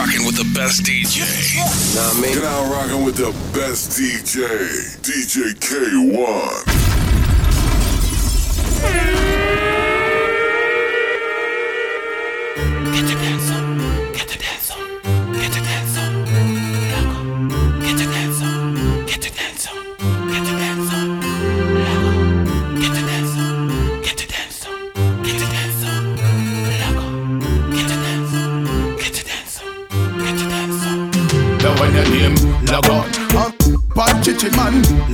rocking with the best DJ. Nah, me. You're now rocking with the best DJ, DJ Kay-One.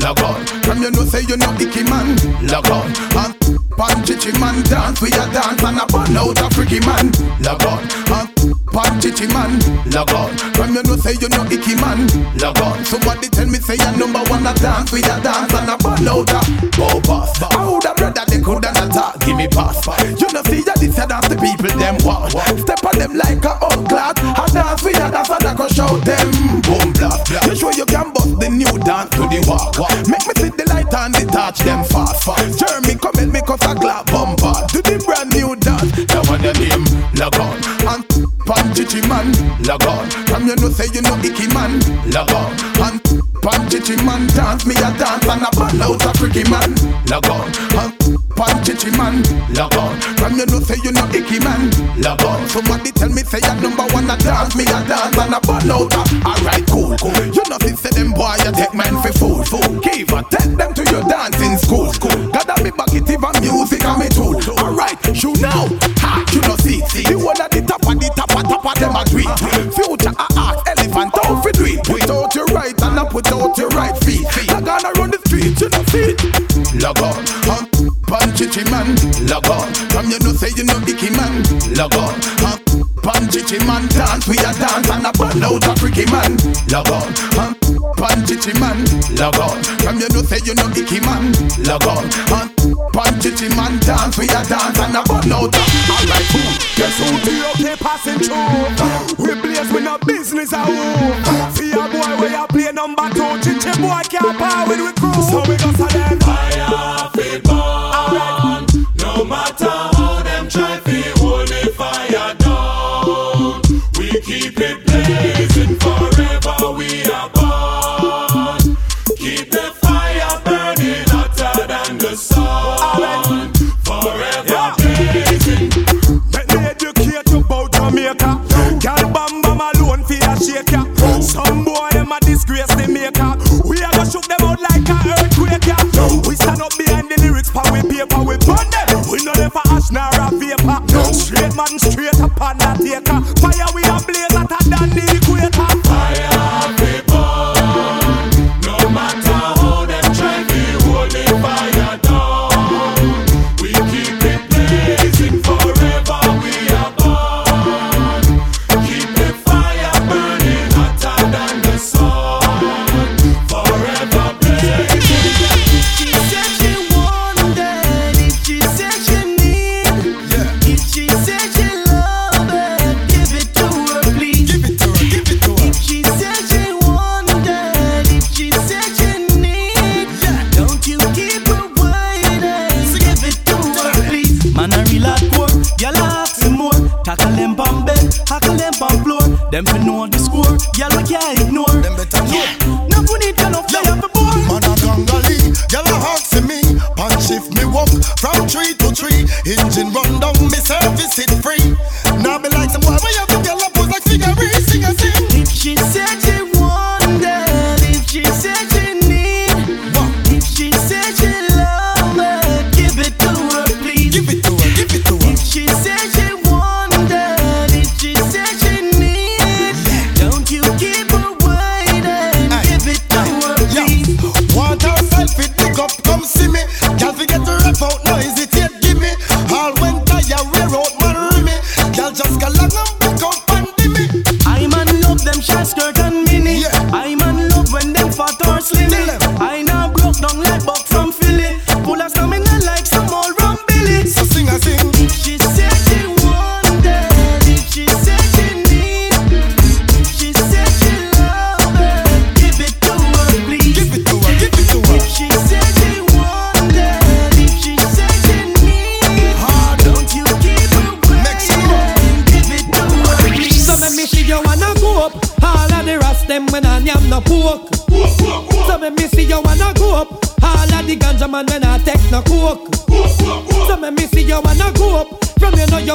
Log on, from you know say you know icky man. log on, Uh, Pan chichi man dance, we a dance and a burn out a freaky man. log on, Uh, Pan chichi man, log on, from you know say you know icky man. log on. Somebody tell me say you number one a dance, we a dance and a burn out a Oh boss, How the brother they coulda not talk, give me pass. You know see ya this a dance the people them want. Step on them like a show them. Boom blah. You sure you can bust the new dance to the walk. Make me see the light and the touch them fast fast. Jeremy come at me cause a glad bumper. Do the brand new dance. Now when your name log on, And pan chichi man. log on, From you know say you know icky man. log on, And pan chichi man dance me a dance and a burn out a freaky man. log on, And chichi man. log on, From you know say you know icky man. Log on. Somebody tell me say you number one a dance Me a dance and a burn out Alright cool cool. You know say them boy you take men for fool fool. Give a take them to your dancing school school. Gather me back it even music and me tool Alright you now. Ha you know see see. The one at the top of the top of top of them a tweet Future a art elephant fit do it? Put out your right and I put out your right feet. I gonna run the street you know see. Log on, man log on, From you know say you know icky man log on, Huh? Pan chichi man dance, we a dance and a burn out a freaky man. log on, Huh? Pan chichi man, log on, from you know say you know icky man. log on. Huh? Pan chichi man dance, we a dance and a burn out a. Alright, boom. Guess who the okay passing through? We blaze with no business a who. See a boy where you play number two, chichi boy can't power with we crew. So we go to them. Straight man straight up on that taker.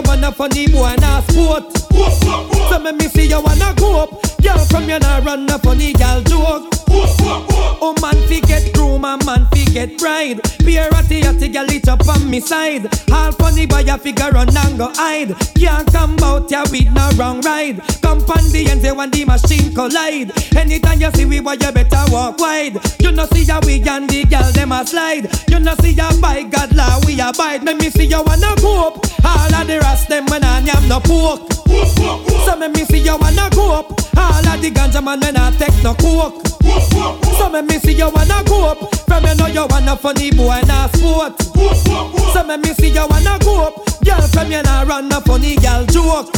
You wanna funny boy a sport. So me me see you wanna go up. Girl from you nah run a funny get bride. Be a ratty ratty gal it up on me side. All funny boy a figure run and go hide. Can't come out here with no wrong ride. Come on the end say when the machine collide. Anytime you see we boy you better walk wide. You know see ya we and the gal them a slide. You know see ya by God law we abide. Let me see you wanna go. All of the rest them when I am no pork. So me me see you wanna go up. All of the ganja man when I take no coke. So me me see you wanna go up. From you know you wanna funny boy a sport. So me me see you wanna go up. Girl from you nah run a funny gal joke.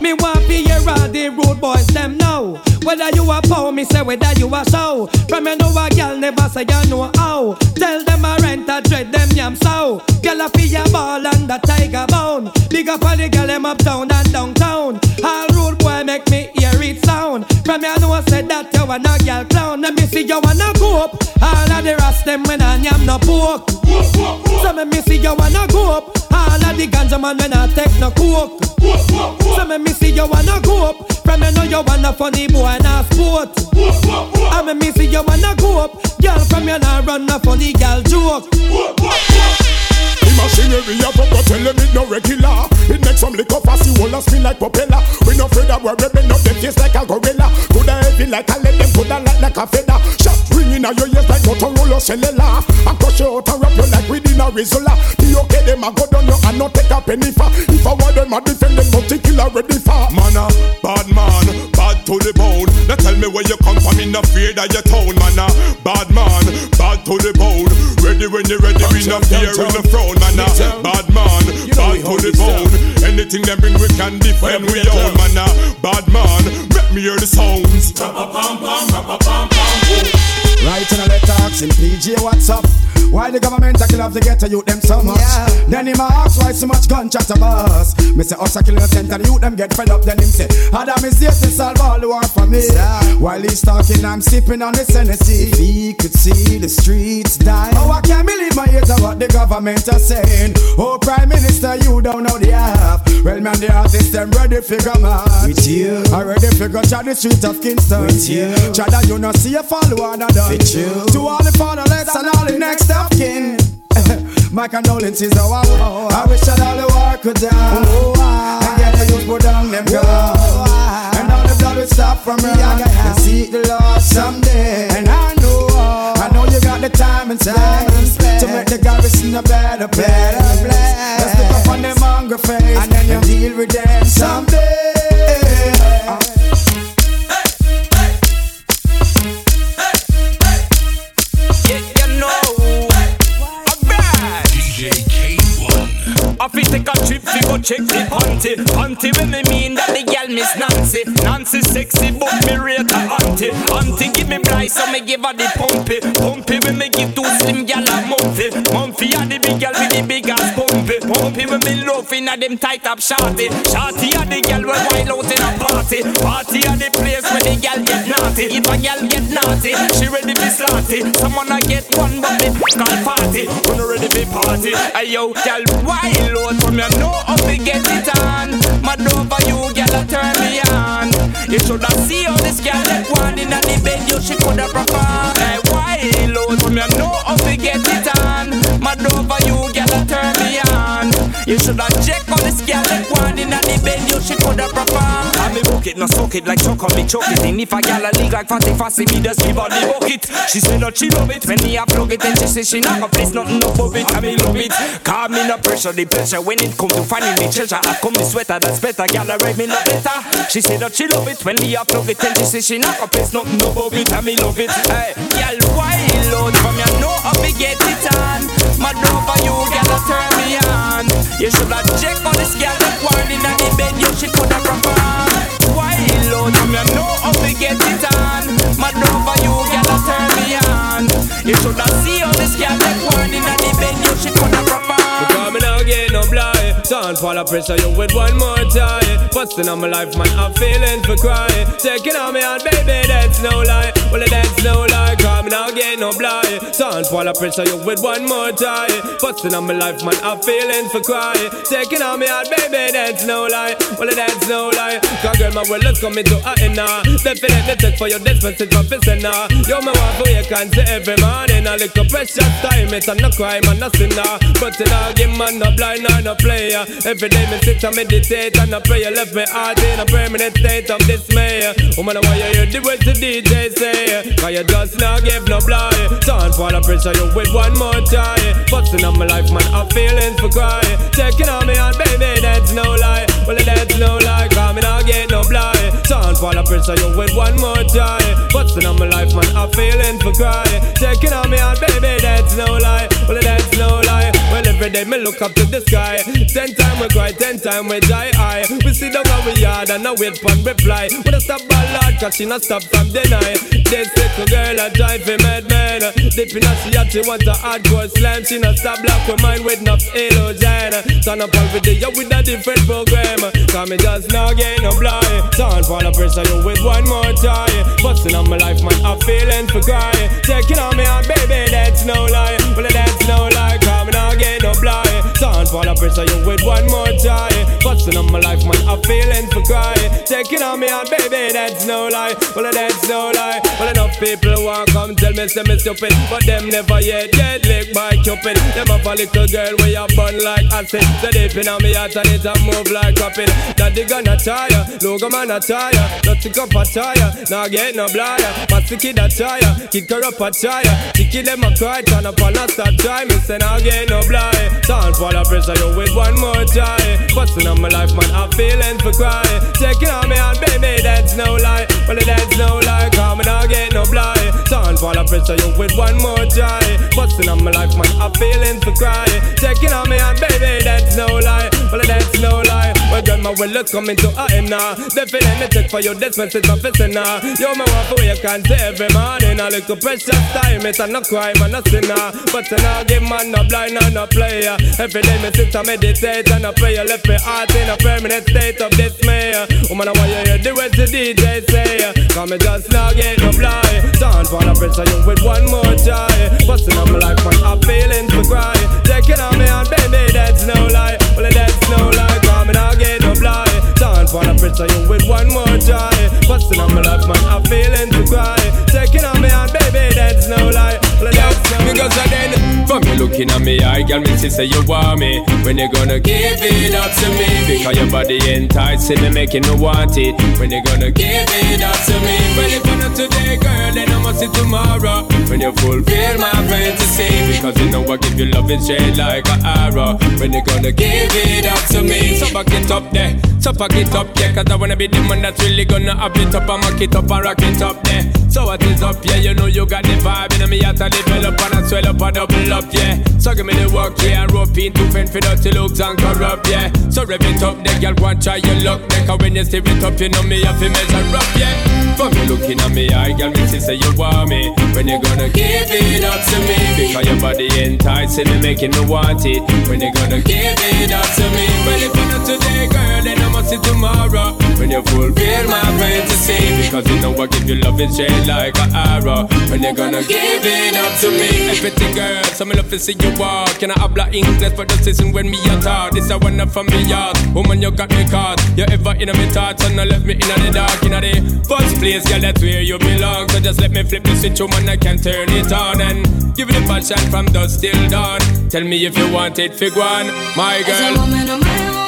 Me want be hear all the rude boys them now. Whether you a pow, me say whether you a show. From you know a gal never say you know how. Tell them a rent a dread them yam so. Girl a fi a ball and the tiger bone. Big up all the gal them uptown and downtown. All rude boy make me hear it sound. From you know I said that you a no gal clown. Let me see you wanna go up. All of the rest them when I yam no pork. So me me see you wanna go up. All of the ganja man when I take no coke. So me me see you wanna go up. From you know you wanna funny boy and a sport. I me me see you wanna go up. Girl from you nah run a funny gal joke. Machinery of a tell them it no regular. It some liquor fast, you wanna spin like propeller. We no afraid of we're ripping up them face like a gorilla. Coulda heavy like a lead, them coulda light like a feather. Shot ringing out your ears like Motorola cellular. I crush you out and wrap you like within a Rizzola. Be okay, them a go down you and not take a penny for. If I want them a defend them, but kill ready for. Man a bad man, bad to the bone. Now tell me where you come from, in no fear that your town, man a bad man, bad to the bone. Ready when you ready, we no fear in the throne, man a bad man, bad to the bone. Anything them bring, we can defend we own, man a bad man. Let me hear the sounds. Right in a letter asking PJ what's up Why the government a kill off the ghetto youth them so much? Then him ask why so much gun chat a Me say us a kill innocent and youth them get fed up. Then him say Adam is here to solve all the war for me. While he's talking I'm sipping on the Tennessee If he could see the streets die Oh I can't believe my ears what the government are saying. Oh Prime Minister you don't know the half. Well man the artists them ready figure man With you. I ready figure chat the street of Kingston. With you. Chada you know see a follow another With you. To all the fatherless and all the next of kin My condolences oh, oh, oh, I wish that all the war could down oh, oh, oh. And get the youth put down them guns And all the blood would stop from run And seek the Lord someday. And I know I know you got the time and space To make the garrison a better place. Let's look up on them hungry face And then you deal with them someday I fi take a trip fi go check the panty Panty when me mean that the gal miss Nancy. Nancy sexy but me rate her auntie. Auntie give me blind so me give her the pumpy. Pumpy when me give two slim gal a mumpy Mumpy a the big gal with the big ass pumpy. Pumpy when me love inna them tight up shorty. Shorty a the gal when wild out in a party. Party a the place where the gal get naughty. If a gal get naughty, she ready fi slaughty Someone a get one but me call party. When ready fi party. Ayo gal wild out from you know how to get it on. Mad over you gal a turn me on. You shoulda see how this gal get one inna the bed You she coulda perform Hey wild out from you know how to get it on? Mad over you gal a turn me on You shoulda check how this gal get one inna the bed You she coulda perform I me book it, no suck it like choke on me choke it. And if a gal a leak like fatty fussy me just give her the bucket She say that she love it. When me a plug it And she say she not gonna place nothing above it. I me love it. Call me no pressure the pleasure when it come to finding the treasure I come the sweater that's better. Gal a ride me no better. She say that she love it. When me a plug it And she say she not gonna place nothing above it. I me love it. Hey, gal wild out from you we get it on. Mad over you gal a turn me on. You shoulda check on this gal that one inna the bed. You she coulda perform Wild out from you we get it on. Mad over you gal a turn me on. You shoulda see how this gal that one inna the bed. You she coulda perform Because me now get no blind. Don't fall a pressure you with one more time. Busting on my life, man, I'm feeling for crying. Taking on me out, baby, that's no lie. Well, that's no lie, cause me now get no blind. Sound fall I pressure you with one more time. Busting on my life, man, I'm feeling for crying. Taking on me out, baby, that's no lie. Well, that's no lie. Cause girl, my world is coming to a end now. Definitely take for your dispensation from now. Yo, my want for you can see every morning. A little precious time, it's a no crime and no sinner. But you know, give man no blind I'm no player. Every day me sit and meditate and I pray. Left me heart in a permanent state of dismay. Woman, why you hear the words the DJ say? Cause you just not give no blind. Don't the pressure you with one more try. Busting on my life, man, I'm feeling for cry. Taking on me on, baby, that's no lie. Well, that's no lie, cause me not get no blind. Don't the pressure you with one more try. Busting on my life, man, I'm feeling for cry. Taking on me on, baby, that's no lie. Well, that's no lie. Every day me look up to the sky. Ten time we cry, ten time we die. I we see down on we yard and I wait for reply. When I stop by Lord, cause she not stop from deny. This little girl a drive a madman. Deep in her she she want a hardcore slam. She not stop block her mind with enough illusion. Turn up all with the yo with a different program. Cause me just not get no blind. Turn for the pressure you with one more time. Busting on my life, man, I'm feeling for crying. Taking on me on baby, that's no lie. Well, that's Turn for the pressure you with one more time. Busting on my life, man, I'm feeling for crying. Taking on me on baby, that's no lie. Well, that's no lie. Well, enough people want come tell me say me stupid, but them never yet get licked by Cupid. Them have a little girl where you burn like acid. So deep in on me heart and it a move like cupping. Daddy gonna tire, logo man a tire, not to cup a tire, now get no blinder. But the kid a tire, kick her up a tire. Chicky them a cry, turn up on a stop time. Me say now get no blind. Turn for the pressure you with one more time. Busting on my life, man, I'm feeling for crying. Taking on me on baby, that's no lie. Well, that's no lie, come and I get no blind. Turn for the pressure you with one more time. Busting on my life, man, I'm feeling for crying. Taking on me on baby, that's no lie. Well, that's no lie. Well, girl, my will is coming to a now. Definitely check for your dispense, it's officer now. Uh, Yo, my wife, you can't say every morning. A little precious time, it's a no crime and a sinner. Uh. But you know, give man no blind and no player. Every day, me sit and meditate and I pray. Left me heart in a permanent state of dismay. Woman, I want you hear the words the DJ say. Come me just now get no blind. Don't the pressure you with one more try. Busting on my life, man, I'm feeling for cry. Taking on me and baby, that's no lie. Well, that's no lie. Come The pressure you with one more try. Busting on my life, man, I'm feeling for cry. Taking on me on, baby, that's no lie. Well, that's no lie. Because I then From you looking at me I Girl me see say you want me When you gonna give it up to me Because your body enticing me Making me want it When you gonna give it up to me Well if not today girl Then I must see tomorrow When you fulfill my fantasy Because you know I give you love and shade like an arrow When you gonna give it up to me So back it up there So pack it up yeah Cause I wanna be the one that's really gonna have it up. And mock it up and rock it up there So what is up yeah You know you got the vibe In me. Heart I develop and I swell up and double up yeah. So give me the work yeah And rope in to fend for dirty looks and corrupt yeah. So rev it up there girl Go and try your luck there Cause when you stir it up You know me have to measure up yeah from you looking at me eye, me say you want me. When you gonna give it up to me? Because your body enticing me, making me want it. When you gonna give it up to me? Well, if not today, girl, then I must see tomorrow. When you fulfill my fantasy. Because you know I give you love and shade like an arrow. When you gonna give it up to me? Hey, pretty girl, so me love to see you walk. Can I habla English for the season when me a talk? This a one up from me yard Woman, you got me caught. You ever in my thoughts and I left me in the dark? In the first place, girl, that's where you belong. So just let me flip the switch, woman, I can turn it on And give it a passion from dusk till dawn. Tell me if you want it, fig one, my As a girl. woman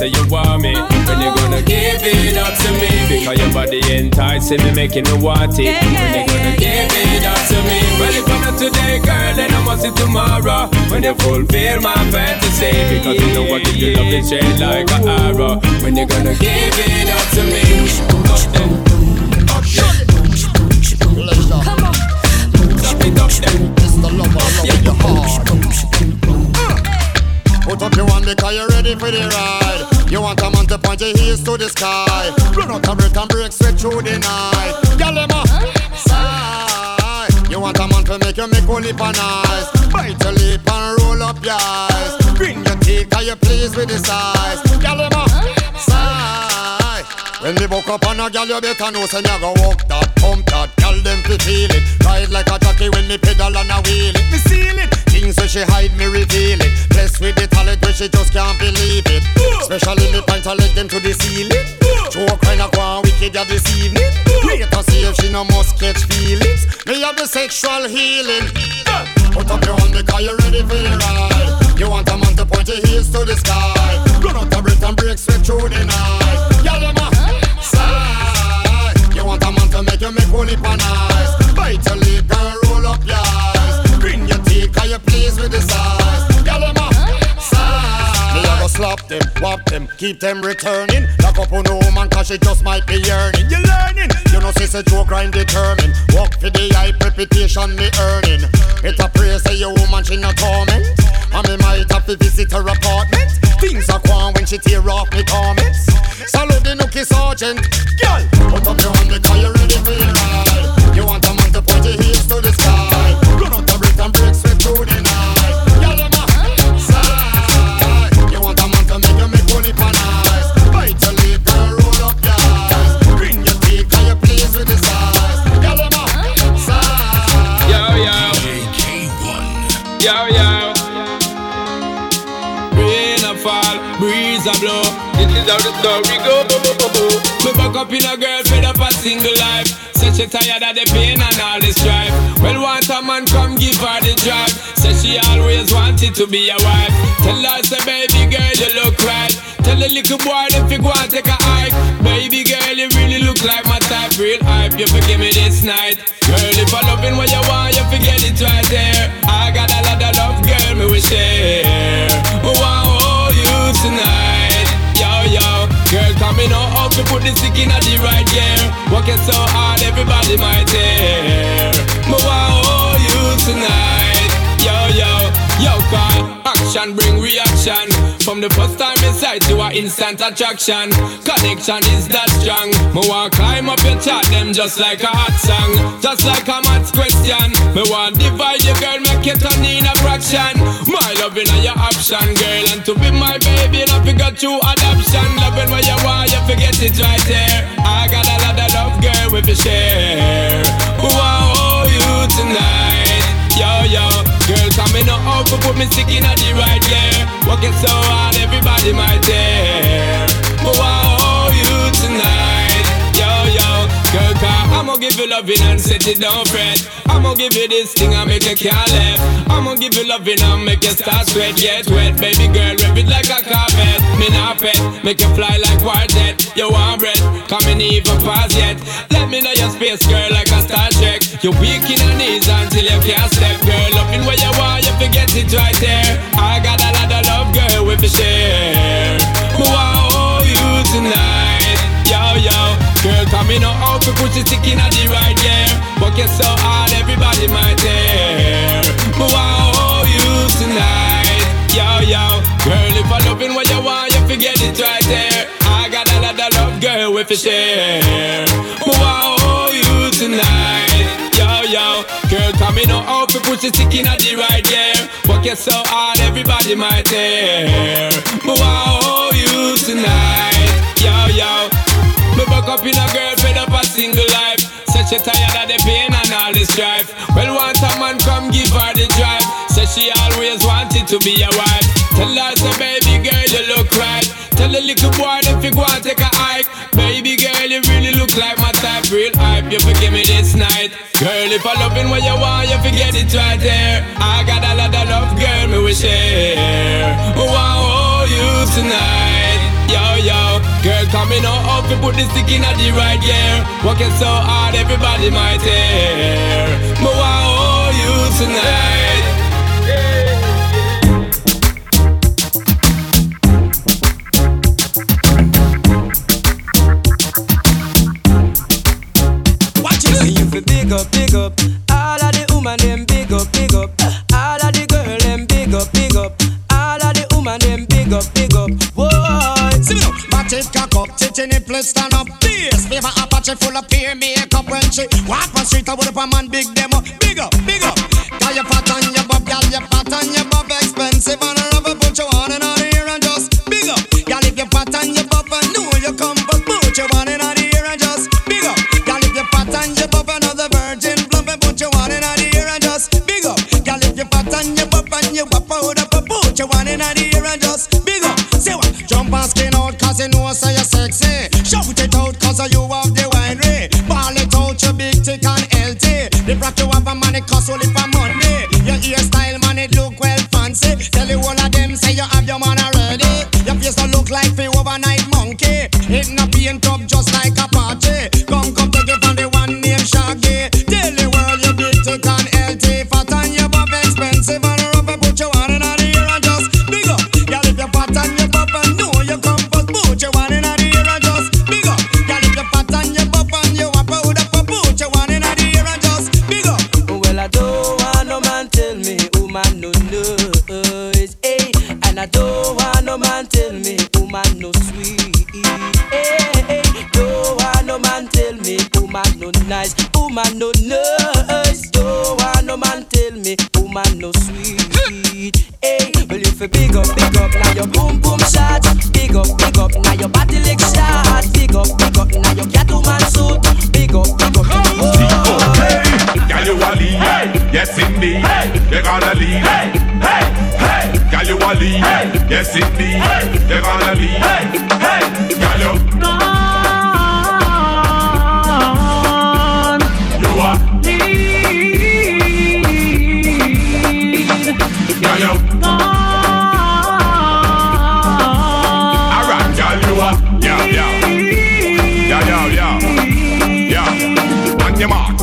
say you want me. When you gonna give it up to me? Because your body enticing me, making me want it. When you gonna give it up to me? Well, if I'm not today, girl, then I must see tomorrow. When you fulfill my fantasy. Because you know I give you love and shade like an arrow. When you gonna give it up to me? Up then, up then Come on. Stop it up then It's the lover of your heart. Because you're ready for the ride. You want a man to point your heels to the sky. Run out of breath and break sweat through the night. Girl, them a sigh. You want a man to make you make one lip and eyes. Bite your lip and roll up your eyes. Grin your teeth, are you pleased with the size? Girl, them a sigh. When me woke up on a gal, you better know say me a go walk that, pump that. Gal them fi feel it. Ride like a jockey when me pedal and a wheel it. Me seal. Things so she hide, me reveal it. Blessed with the talent where she just can't believe it. Especially me point her leg them to the ceiling. Joke kind of go on wicked ya this evening. Wait to see if she no must catch feelings. Me have the sexual healing. Put up your hand because you're ready for the ride. You want a man to point your heels to the sky. Run out the breath and break sweat through the night. Y'all them a sigh. You want a man to make you make holy pan eyes. Bite your lip and the size. Y'all them a sigh. Me a go slap them, whop them, keep them returning. Lock up on no woman cause she just might be yearning. You learning? You know, say say joke grind determined. Work for the hype reputation me earning. Better pray say your woman she not torment. And me might have to visit her apartment. Things are gone when she tear off me comments. Salute the nookie sergeant. Girl, put up your hand because you're ready for How the story go. Me back up in a girl fed up a single life. Said she tired of the pain and all the strife. Well, want a man come give her the drive. Said she always wanted to be a wife. Tell her, say, baby girl, you look right. Tell the little boy if you go and take a hike. Baby girl, you really look like my type. Real hype, you forgive me this night. Girl, if I loving what you want, you forget it right there. I got a lot of love, girl, me we share. Oh, I hold you tonight. Coming out how to put the stick in the right gear. Working so hard, everybody might hear. But I hold you tonight. Yo, yo, yo, call action bring reaction. From the first time inside to a instant attraction. Connection is that strong. Me want climb up your chart, them just like a hot song. Just like a maths question. Me want divide your girl, make it turn in a fraction. My loving are your option, girl. And to be my baby, and I figure you adoption. Loving what you want, you forget it right there. I got a lot of love, girl, with you share. Who I owe you tonight. Yo, yo, girl, coming up out to put me stick in the right gear. Working so hard, everybody might dare. But I girl, car, I'ma give you loving and set it down, fret. I'ma give you this thing and make you can't left. I'ma give you loving and make you start sweat, get wet. Baby girl, rip it like a carpet. Me not pet, make you fly like quartet. You want bread, coming even past yet. Let me know your space, girl, like a Star Trek. You're weak in your knees until you can't step, girl. Loving where you want, you forget it right there. I got a lot of love, girl, with the share. I owe you tonight. Girl, coming out how to put your stick in the right gear. Working so hard, everybody might hear. But I owe you tonight. Yo, yo, girl, if I loving what you want, you forget it right there. I got a lot of love, girl, with a share. But I owe you tonight. Yo, yo, girl, coming out how to put your stick in the right gear. Working so hard, everybody might hear. But up in a girl fed up a single life. Said she tired of the pain and all the strife. Well, want a man come give her the drive. Said she always wanted to be a wife. Tell her, say, baby girl, you look right. Tell the little boy if you go and take a hike. Baby girl, you really look like my type. Real hype, you forgive me this night. Girl, if I loving what you want, you forget it right there. I got a lot of love, girl, me we share. Oh, I owe you tonight. Yo, yo, Cause me know how to put the stick in at the right gear. Working so hard everybody might hear. But I owe you tonight? Watch you. You feel big up, big up. All of the woman them big up, big up. All of the girl them big up, big up. All of the woman them big up, big up party in the place stand up. Bass, favor Apache full of peer makeup when she walk on street. I woulda a man big demo.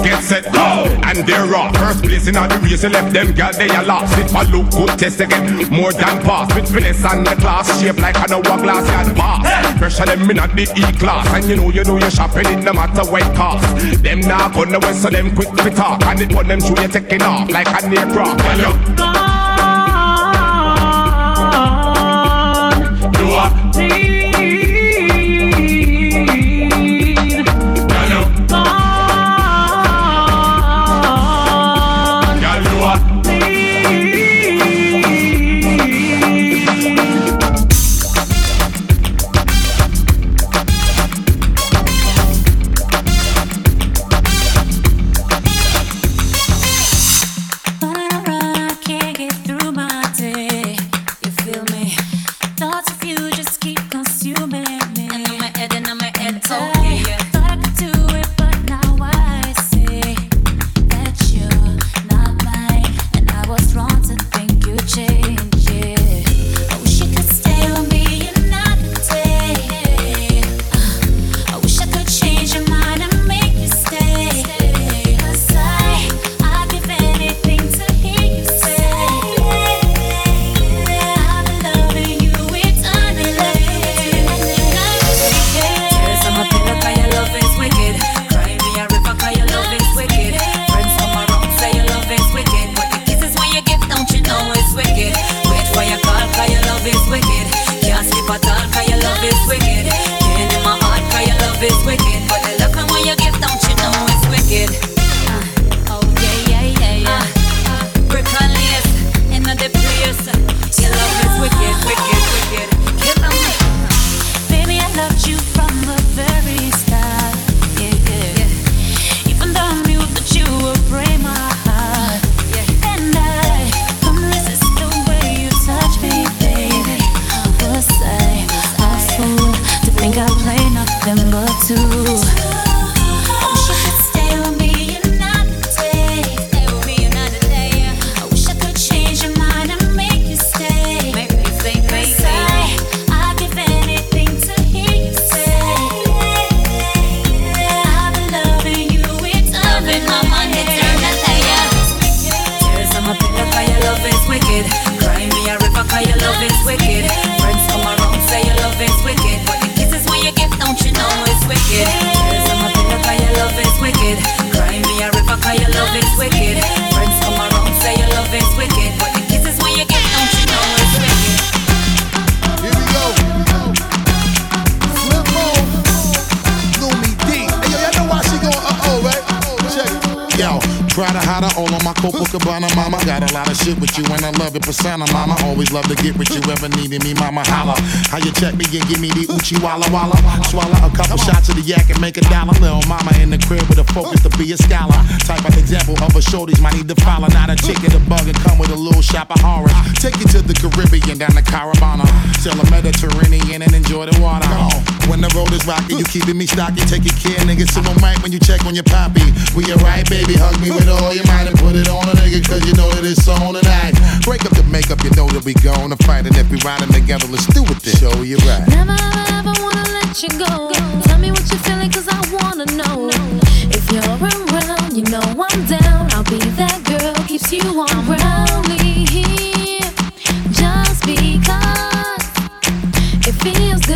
get set, go! And they're off. First place in all the race, you left them girl, they are lost. It my look good, test again, more than pass. With finesse and the class, shape like an hourglass, yard pass. Hey. Pressure them in at the E-class, and you know you know you're shopping it no matter what cost. Them now on the west, so them quick to talk, and it put them show you taking off like an aircraft. Hello. Gone. Do I? All on my Copacabana, mama. Got a lot of shit with you and I love your persona, mama. Always love to get with you, ever needed me, mama. Holla. How you check me and give me the Uchi Walla Walla? Swallow a couple shots of the yak and make a dollar. Little mama in the crib with a focus to be a scholar. Type of example of a shorties might need to follow. Not a chicken, a bug, and come with a little shop of horror. Take you to the Caribbean, down the Caravana. Sail the Mediterranean and enjoy the water. When the road is rocky, you keeping me stocky. Taking care, nigga. So on mic when you check on your poppy. We alright, baby. Hug me with all your might and put it on a nigga, cause you know that it's on tonight. Break up the makeup, you know that we going to fight. And if we riding together, let's do it then. Show you right. Never ever wanna let you go. Tell me what you're feeling, cause I wanna know. If you're around, you know I'm down. I'll be that girl, keeps you on ground. here just because it feels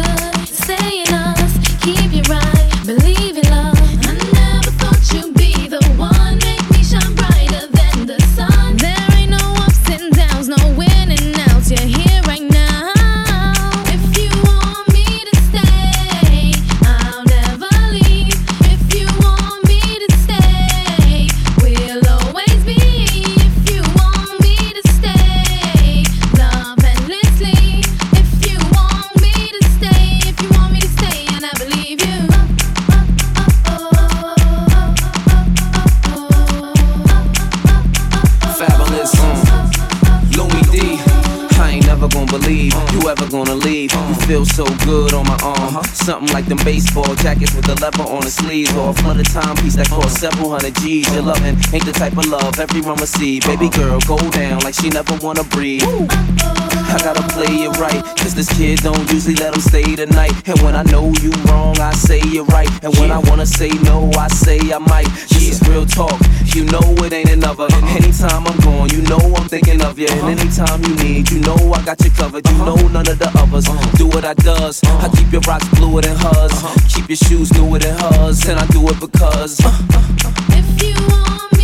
arm. Something like them baseball jackets with the leather on the sleeves. Or a flooded timepiece that cost several hundred G's. Your loving ain't the type of love everyone receive. Baby girl, go down like she never wanna breathe. I gotta play it right, cause this kid don't usually let him stay the night. And when I know you wrong, I say you're right. And when I wanna say no, I say I might. This is real talk, you know it ain't another. Uh-huh. Anytime I'm gone, you know I'm thinking of you. And uh-huh. anytime you need, you know I got you covered. You uh-huh. know none of the others do what I does. I keep your rocks bluer than hers, keep your shoes newer than hers, and I do it because. Uh, uh, uh. If you want me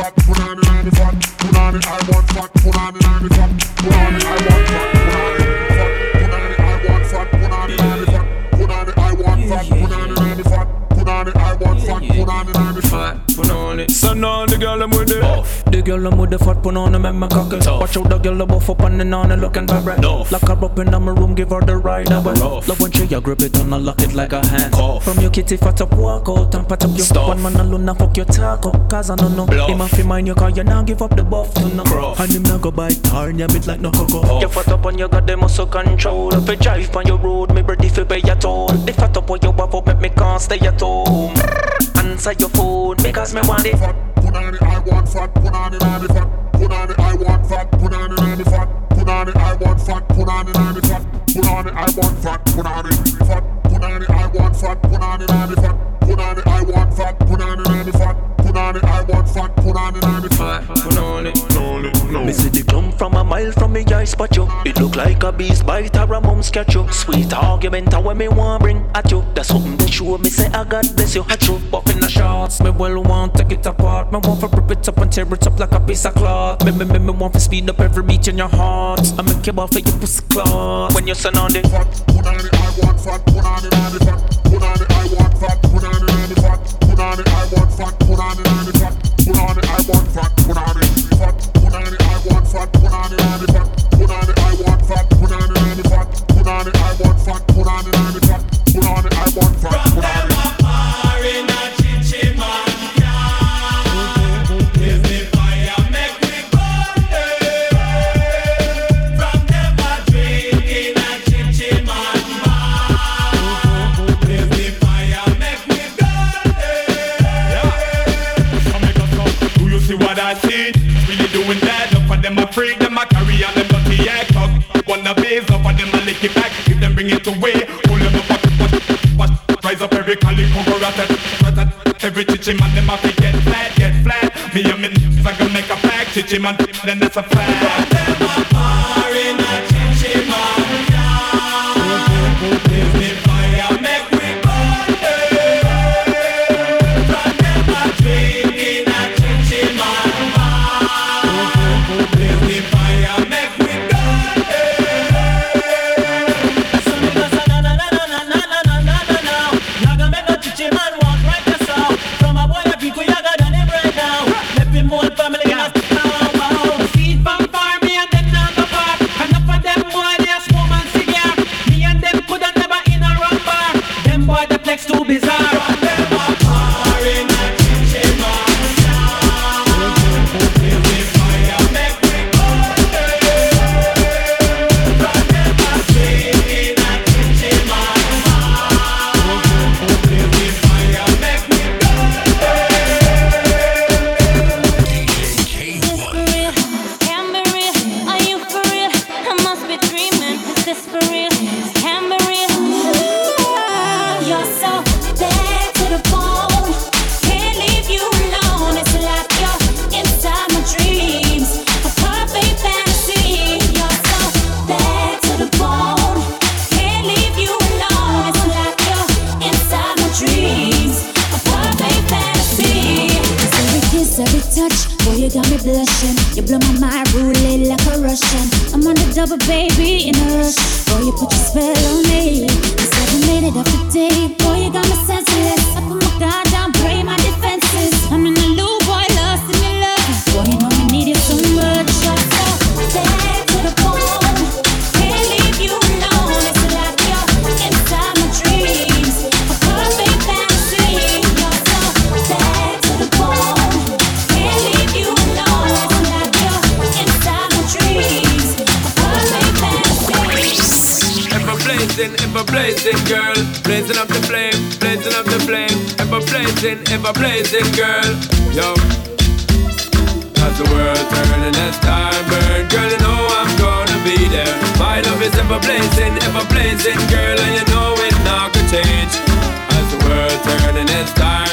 So now the girl I'm with the off. The girl I'm with the fat put on the make my cock it. Watch out the girl I'm buff up and on and looking vibrant. Lock her up in my room, give her the ride away. Love when she a grip it and I lock it like a hand. From your kitty fat up, walk out and pat up your Stuff. One man alone and fuck your taco, cause I don't know. Bluff. Him a fi mind you cause you now give up the buff to no. And him not go buy tar in your bit like no cocoa. You fat up and you got the muscle control. If you drive on your road, me ready fi pay your toll. The fat up when you have up, make me can't stay at home. Answer your phone because me want it. Put on it, I want fat, put on it, on the fat. Put on it, I want fat, put on it, on the fat. Put on it, I want fat, put on it, on the fat. Put on it, I want fat, put on it, fat. Put on it, I want fat, put on it, on the fat. Put on it, I want fat, put on it, on the fat. Put on it, I want fat, put on it, on the fat. Put on it, on it, no. Me see the come from a mile from me eye spot you. It look like a beast bite or a mum's catch you. Sweet argument a when me want bring at you. That's something that show me say I God bless you. I true, but in the shots me well want take it apart. Me want to rip it up and tear it up like a piece of cloth. Me me me me want to speed up every beat in your heart. I make you off for your pussy cloth. When you send on the Put on it, I want fat, put on it, on the fat. Put on it, I want fat, put on it, on the fat. Put on it, I want fat, put on it, on the fat. Put on it, I want fat, put on it, fat. Put on it, I want fat, put on it, on the Chichi man, then that's a fact. World it's time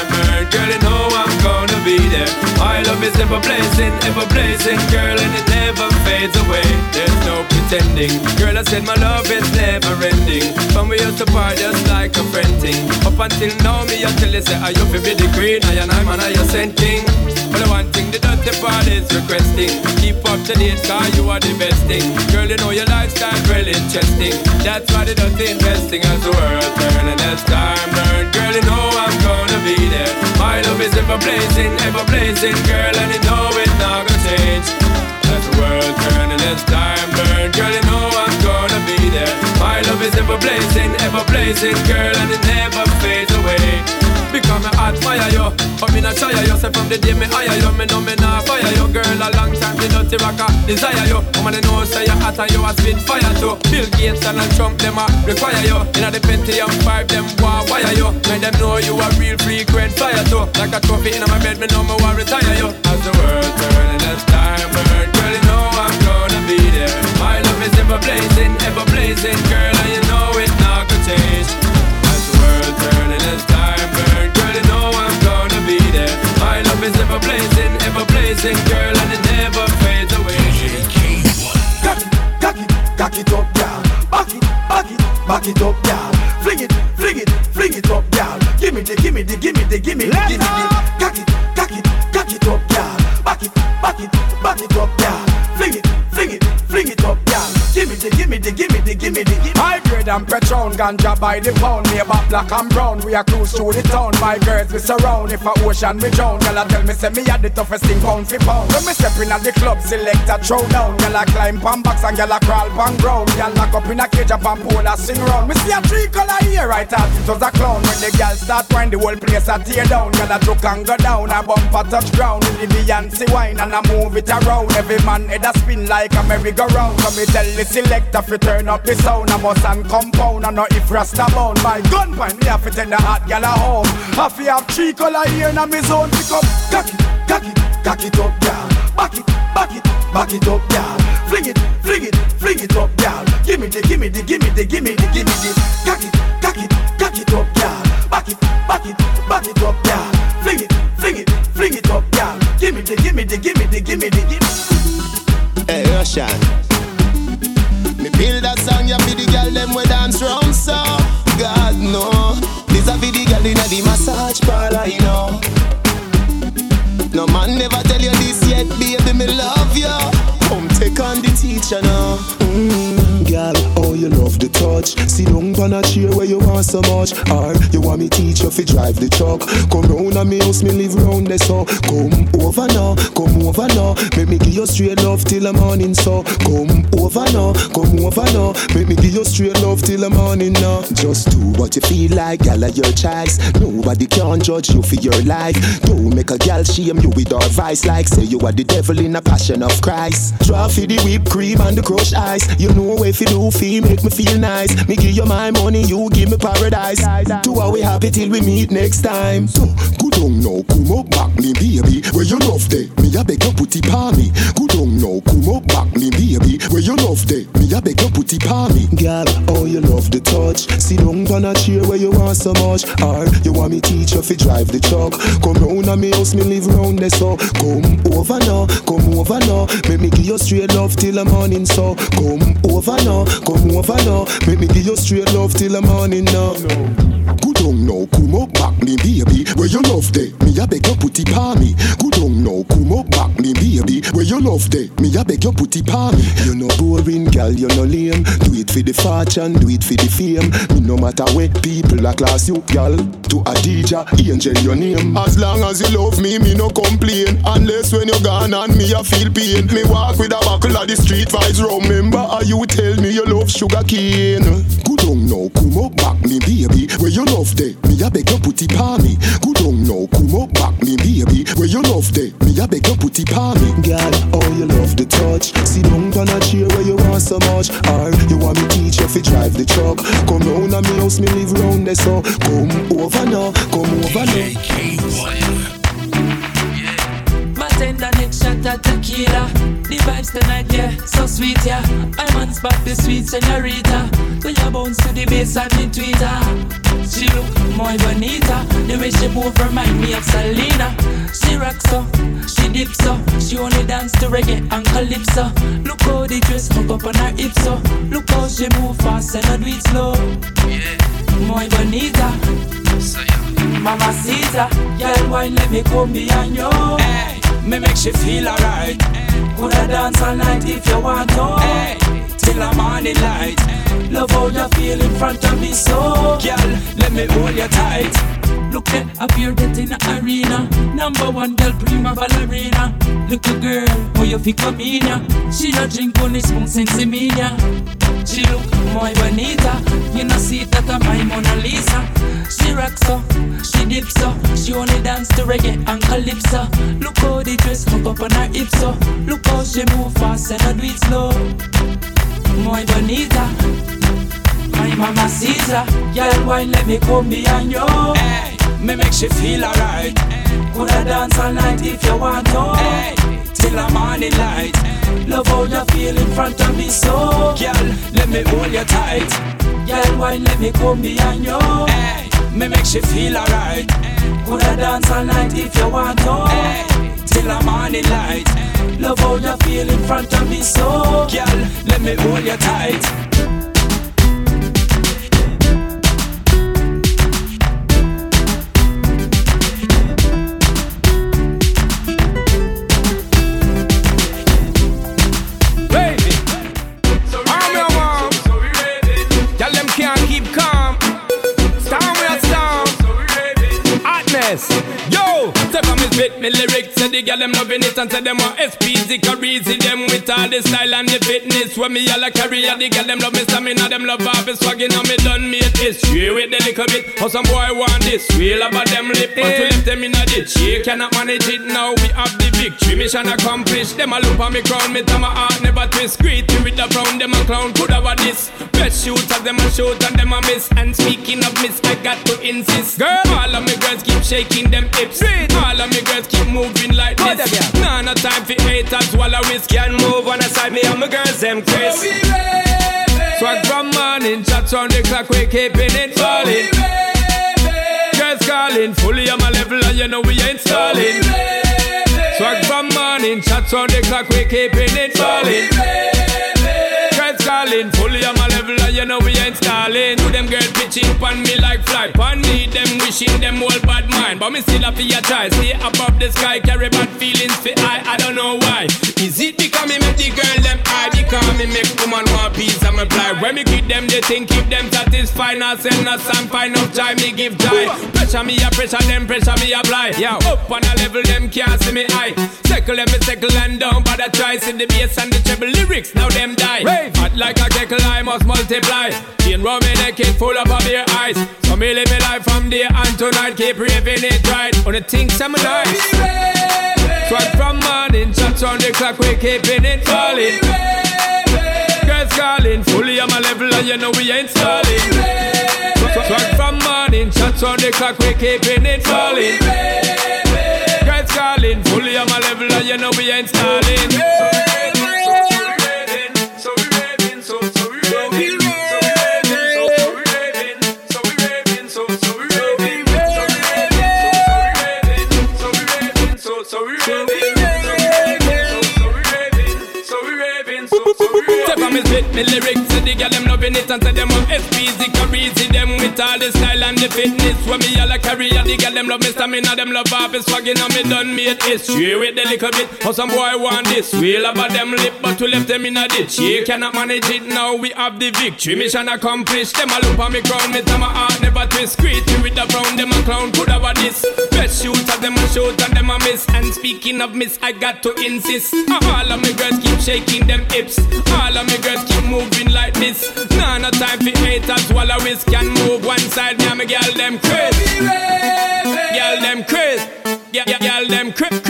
My love is ever blazing, ever blazing, girl, and it never fades away. There's no pretending, girl. I said my love is never ending. From we used to part just like a friend thing. Up until now, me tell you say I you be the queen, I and I'm an I you sent king. But the one thing the dirty part is requesting. Keep up to date, cause you are the best thing. Girl, you know your lifestyle really interesting. That's why the dirty investing as the world turning as time burn. Girl, you know I'm be there. My love is ever blazing, ever blazing, girl, and you know it's not gonna change. As the world turning as time burn, girl, you know I'm gonna be there. My love is ever blazing, ever blazing, girl, and it never fades away. Because me admire you, but me not shy you. Say from the day me hire you, me know me not fire you, girl. A long time the dirty rocker desire you. Woman, they know say you hot and you a spit fire too. Bill Gates and Trump them a require you. Inna the Pentium five them want wire you. Make them know you a real frequent flyer too. Like a trophy inna my bed, me know me want retire you. As the world turning, as time burn, girl, you know I'm gonna be there. My love is ever blazing, ever blazing, girl, and you know it not gonna change. Ever blazing, girl, and it never fades away. Cock it, cock it, cock it up, girl. Back it, back it, back it up, girl. Fling it, fling it, fling it up, girl. Give me the, give me the, give me the, give me the, give me the. Cock it, cock Grade and Patron, ganja by the pound. Neighbor black and brown, we are cruise through the town. My girls we surround, if a ocean we drown. Girl, I tell me say me a the toughest thing pound for pound. When me step in at the club, select a throw down. Girl, I climb pan box and girl, I crawl pan ground. Girl, lock up in a cage up and pole, I sing round. Me see a three color here, right out it was a clown. When the girl start wine, the whole place a tear down. Girl, I took and go down, a bumper touch ground. In the Beyonce wine and I move it around. Every man head a spin like a merry-go-round. So me tell the selector fi turn up the sound. I must and compound and not if rasta bound. My gun point me have to tell the hot girl a home. Have to have three color here in me zone. Pick up, cock it, cock it, cock it up, girl. Back it, back it, back it up, girl. Fling it, fling it, fling it up, girl. Give me the, give me the, give me the, give me the, give me the. Cock it, cock it, cock it up, girl. Back it, back it, back it up, girl. Fling it, fling it, fling it up, girl. Give me the, give me the, give me the, give me the, give me. Hey, Russian. Inna the massage parlor, you know. No man never tell you this yet, baby, me love you. Come take on the teacher now. Mm, touch. Sit down on a chair where you want so much. Or you want me teach you fi drive the truck. Come round a me house, me live round there so. Come over now, come over now. Make me give you straight love till the morning so. Come over now, come over now. Make me give you straight love till the morning now. Just do what you feel like, of your choice. Nobody can judge you for your life. Don't make a girl shame you with our vice like say you are the devil in a passion of Christ. Draw for the whipped cream and the crushed ice. You know if you do feel make me feel nice. Me give you my money, you give me paradise. Do how we happy till we meet next time. So good on now, come up back me baby. Where you love day, me a beg you put it on me. Good on now, come up back me baby. Where you love day, me a beg you put it on me. Girl, oh you love the touch. Sit down on a chair where you want so much. Or you want me teach you fi drive the truck. Come round a me house, me live round there so. Come over now, come over now. Make me give you straight love till the morning so. Come over now, come over now. Make me give you straight love till the morning now. Good on now, come up back me baby. Where you love day, me a beg you put it on me. Good on now, come up back me baby. Where you love day, me a beg you put it on me. You no boring, girl, you no lame. Do it for the fortune, do it for the fame. Me no matter what people a class you, girl. To a DJ, angel your name. As long as you love me, me no complain. Unless when you gone and me a feel pain. Me walk with a buckle of the street vibes. Remember how you tell me you love sugar cane. Good on now, come up back me baby. Where you love day, me a beg you put it on me. Good on now, come up back me baby. Where you love day, me a beg you put it on me. Girl, oh you love the touch. Sit down on a chair where you want so much. Or you want me teach you fi drive the truck. Come round a me house, me live round there so. Come over now, come over now. Bartender next shot at tequila uh. The vibes tonight, yeah, so sweet, yeah. I'm on spot, the sweet senorita uh. Will you bounce to the bass and the tweeter uh. She look muy bonita. The way she move remind me of Selena. She rock so, she dip so. She only dance to reggae and calypso. Look how the dress hook up on her hips so. Look how she move fast and not do it slow. Muy bonita. Mamacita, girl, wine let me come behind you. Hey, me make she feel alright. Coulda dance all night if you want to. Hey, till the morning light. Love how you feel in front of me, so girl, let me hold you tight. Look them appear that in the arena. Number one girl, prima ballerina. Little girl, how you in ya? She a drink only spoon sense me. She look muy bonita. You know see that I'm my Mona Lisa. She rocks so, she dips so. She only dance to reggae and calypso. Look how the dress hook up on her hips so. Look how she move fast and I do it slow. Muy bonita. My mama Caesar, girl, wine let me come behind you. Hey, me make she feel alright. Coulda dance all night if you want to. Hey, till the morning light. Love how you feel in front of me, so girl, let me hold you tight. Girl, wine let me come behind you. Hey, me make she feel alright. Coulda dance all night if you want to. Till the morning light. Love how you feel in front of me, so girl, let me hold you tight. Yo, take on me spit me. Say the girl them loving it and say them want SPZ Carizi them with all the style and the fitness. When me all a career, the girl them love me stamina. Them love all the swagging and me done made history with the little bit. How some boy want this real about them lip, but we left them in a ditch. She cannot manage it now. We have the victory, mission accomplished. Them a loop on me crown, me tell my heart never twist. Greedy with the frown, them a clown could have this. Best shooters, them a shoot and them a miss. And speaking of miss, I got to insist. Girl, all of me girls keep shaking them hips. All of me girls keep moving like this. Nah, no time for haters while I whiskey and move on the side. Me and my girls them crazy. Swag from morning, shots on the clock, we keeping it falling. Girls calling, fully on my level, and you know we ain't stalling. Swag from morning, shots on the clock, we keeping it falling. Calling, fully on my level, and you know we ain't stalling. Do them girls pitching pon me like fly, pon me, them wishing them all bad mind. But me still have to try, stay above the sky, carry bad feelings for I, I don't know why. Is it because me make the girl them high, because me make woman want peace and me fly. When me give them they think keep them satisfied, not send us some find enough time, me give joy. Pressure me a pressure them, pressure me apply. Yeah, up on a level, them can't see me high. Circle them, me circle and down, but I try, see the bass and the treble lyrics, now them die. Hot like a kettle, I must multiply. Chain round me neck, it full up of beer eyes. So me live me life from day and tonight, keep raving it right. On the things I'm nice. Swag from morning, shots on the clock, we keeping it falling. Girls calling, fully on my level, and you know we ain't stalling. Morning, shots on the clock, we keeping it falling. Girls calling, fully on my level, and you know we ain't stalling. So so we raving, so we raving, so we raving, so we raving, so we raving, so we raving, so so we raving. Step on me spit me lyrics to the girl them and say them have SPZ crazy them with all the style and the fitness. When me all a carry the girl them love me stamina them love is swagging and me done me made history with the little bit how some boy want this. Real about them lip but we left them in a ditch. You cannot manage it now we have the victory. Mission accomplished them a loop on me crown me time my heart never twist greedy with the brown them a clown could have this? Best shooters them a shoot and them a miss. And speaking of miss I got to insist. Uh, all of me girls keep shaking them hips. All of me girls keep moving like this. Nah, no time for haters while I whisk can move one side. Me and me girl them crazy. Girl them crazy. Girl them crazy.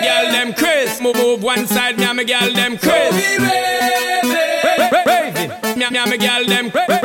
Girl them crazy. Move move one side. Me and me girl them crazy. Me and me girl them crazy.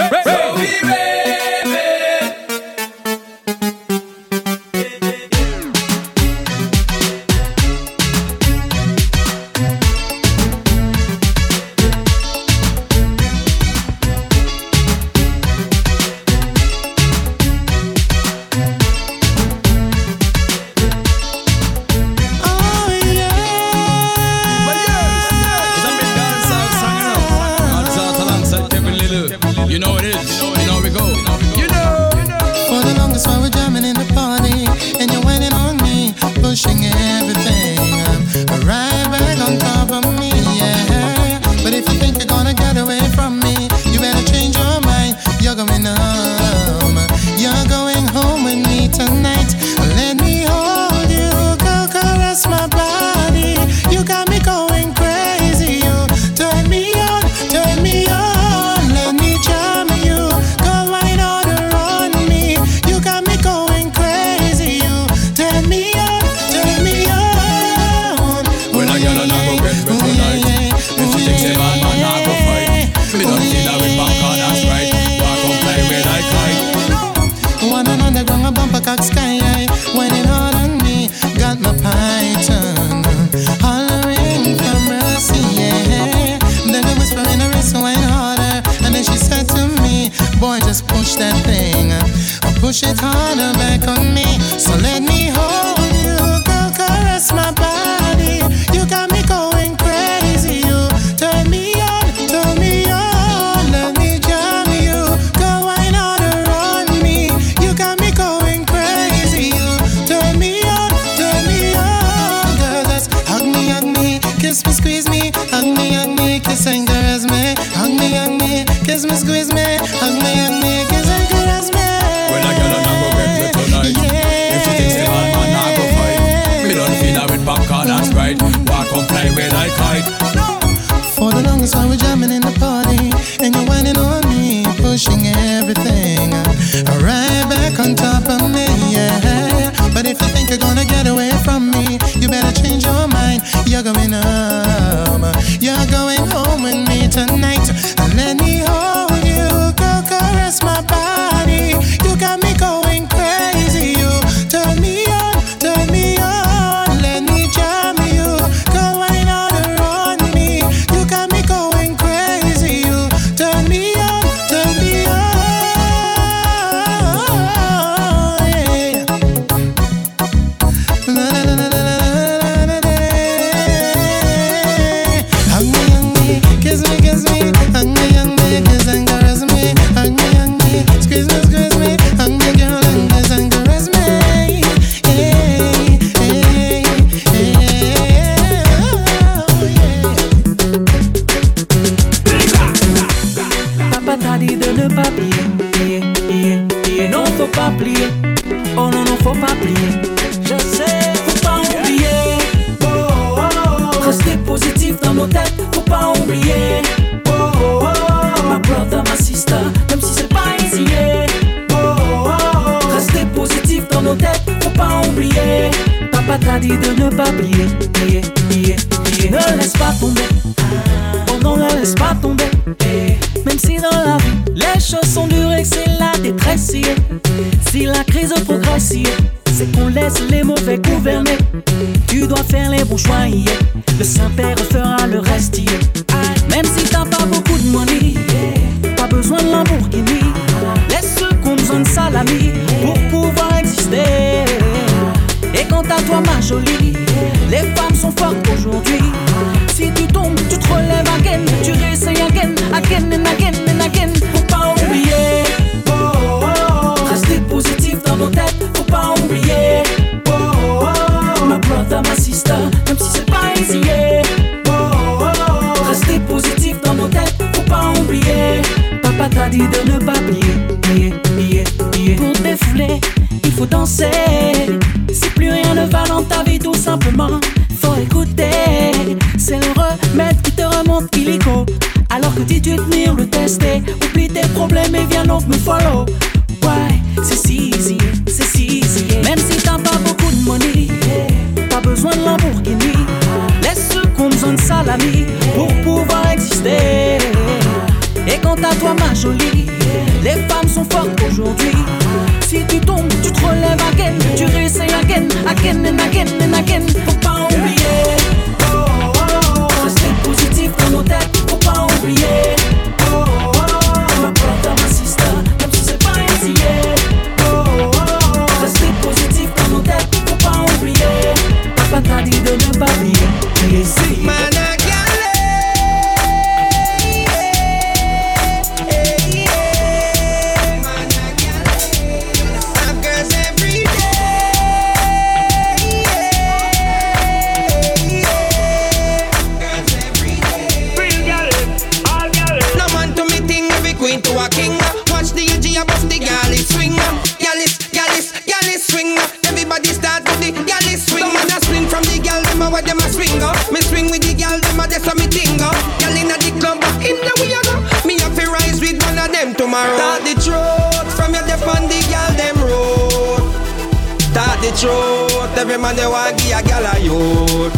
Every man they want give a gal a youth.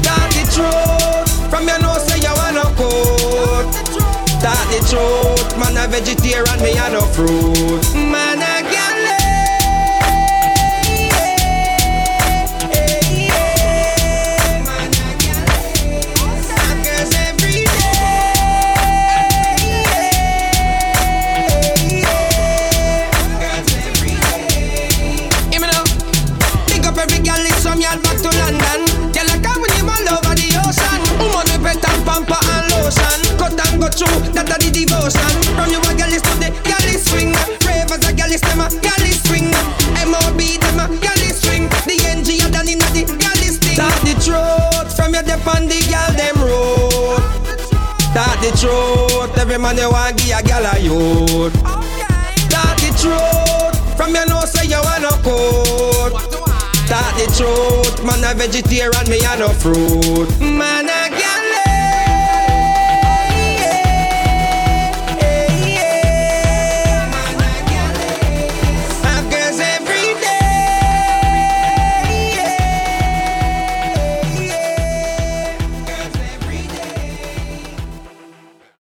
Talk the truth. From your nose say you wanna coat. Talk the truth. Man a vegetarian, me a no fruit. Man a man you want give a gal a youth. Talk the truth. From your nose say you want no coat. Talk the truth. Man a vegetarian, me a no fruit. Man a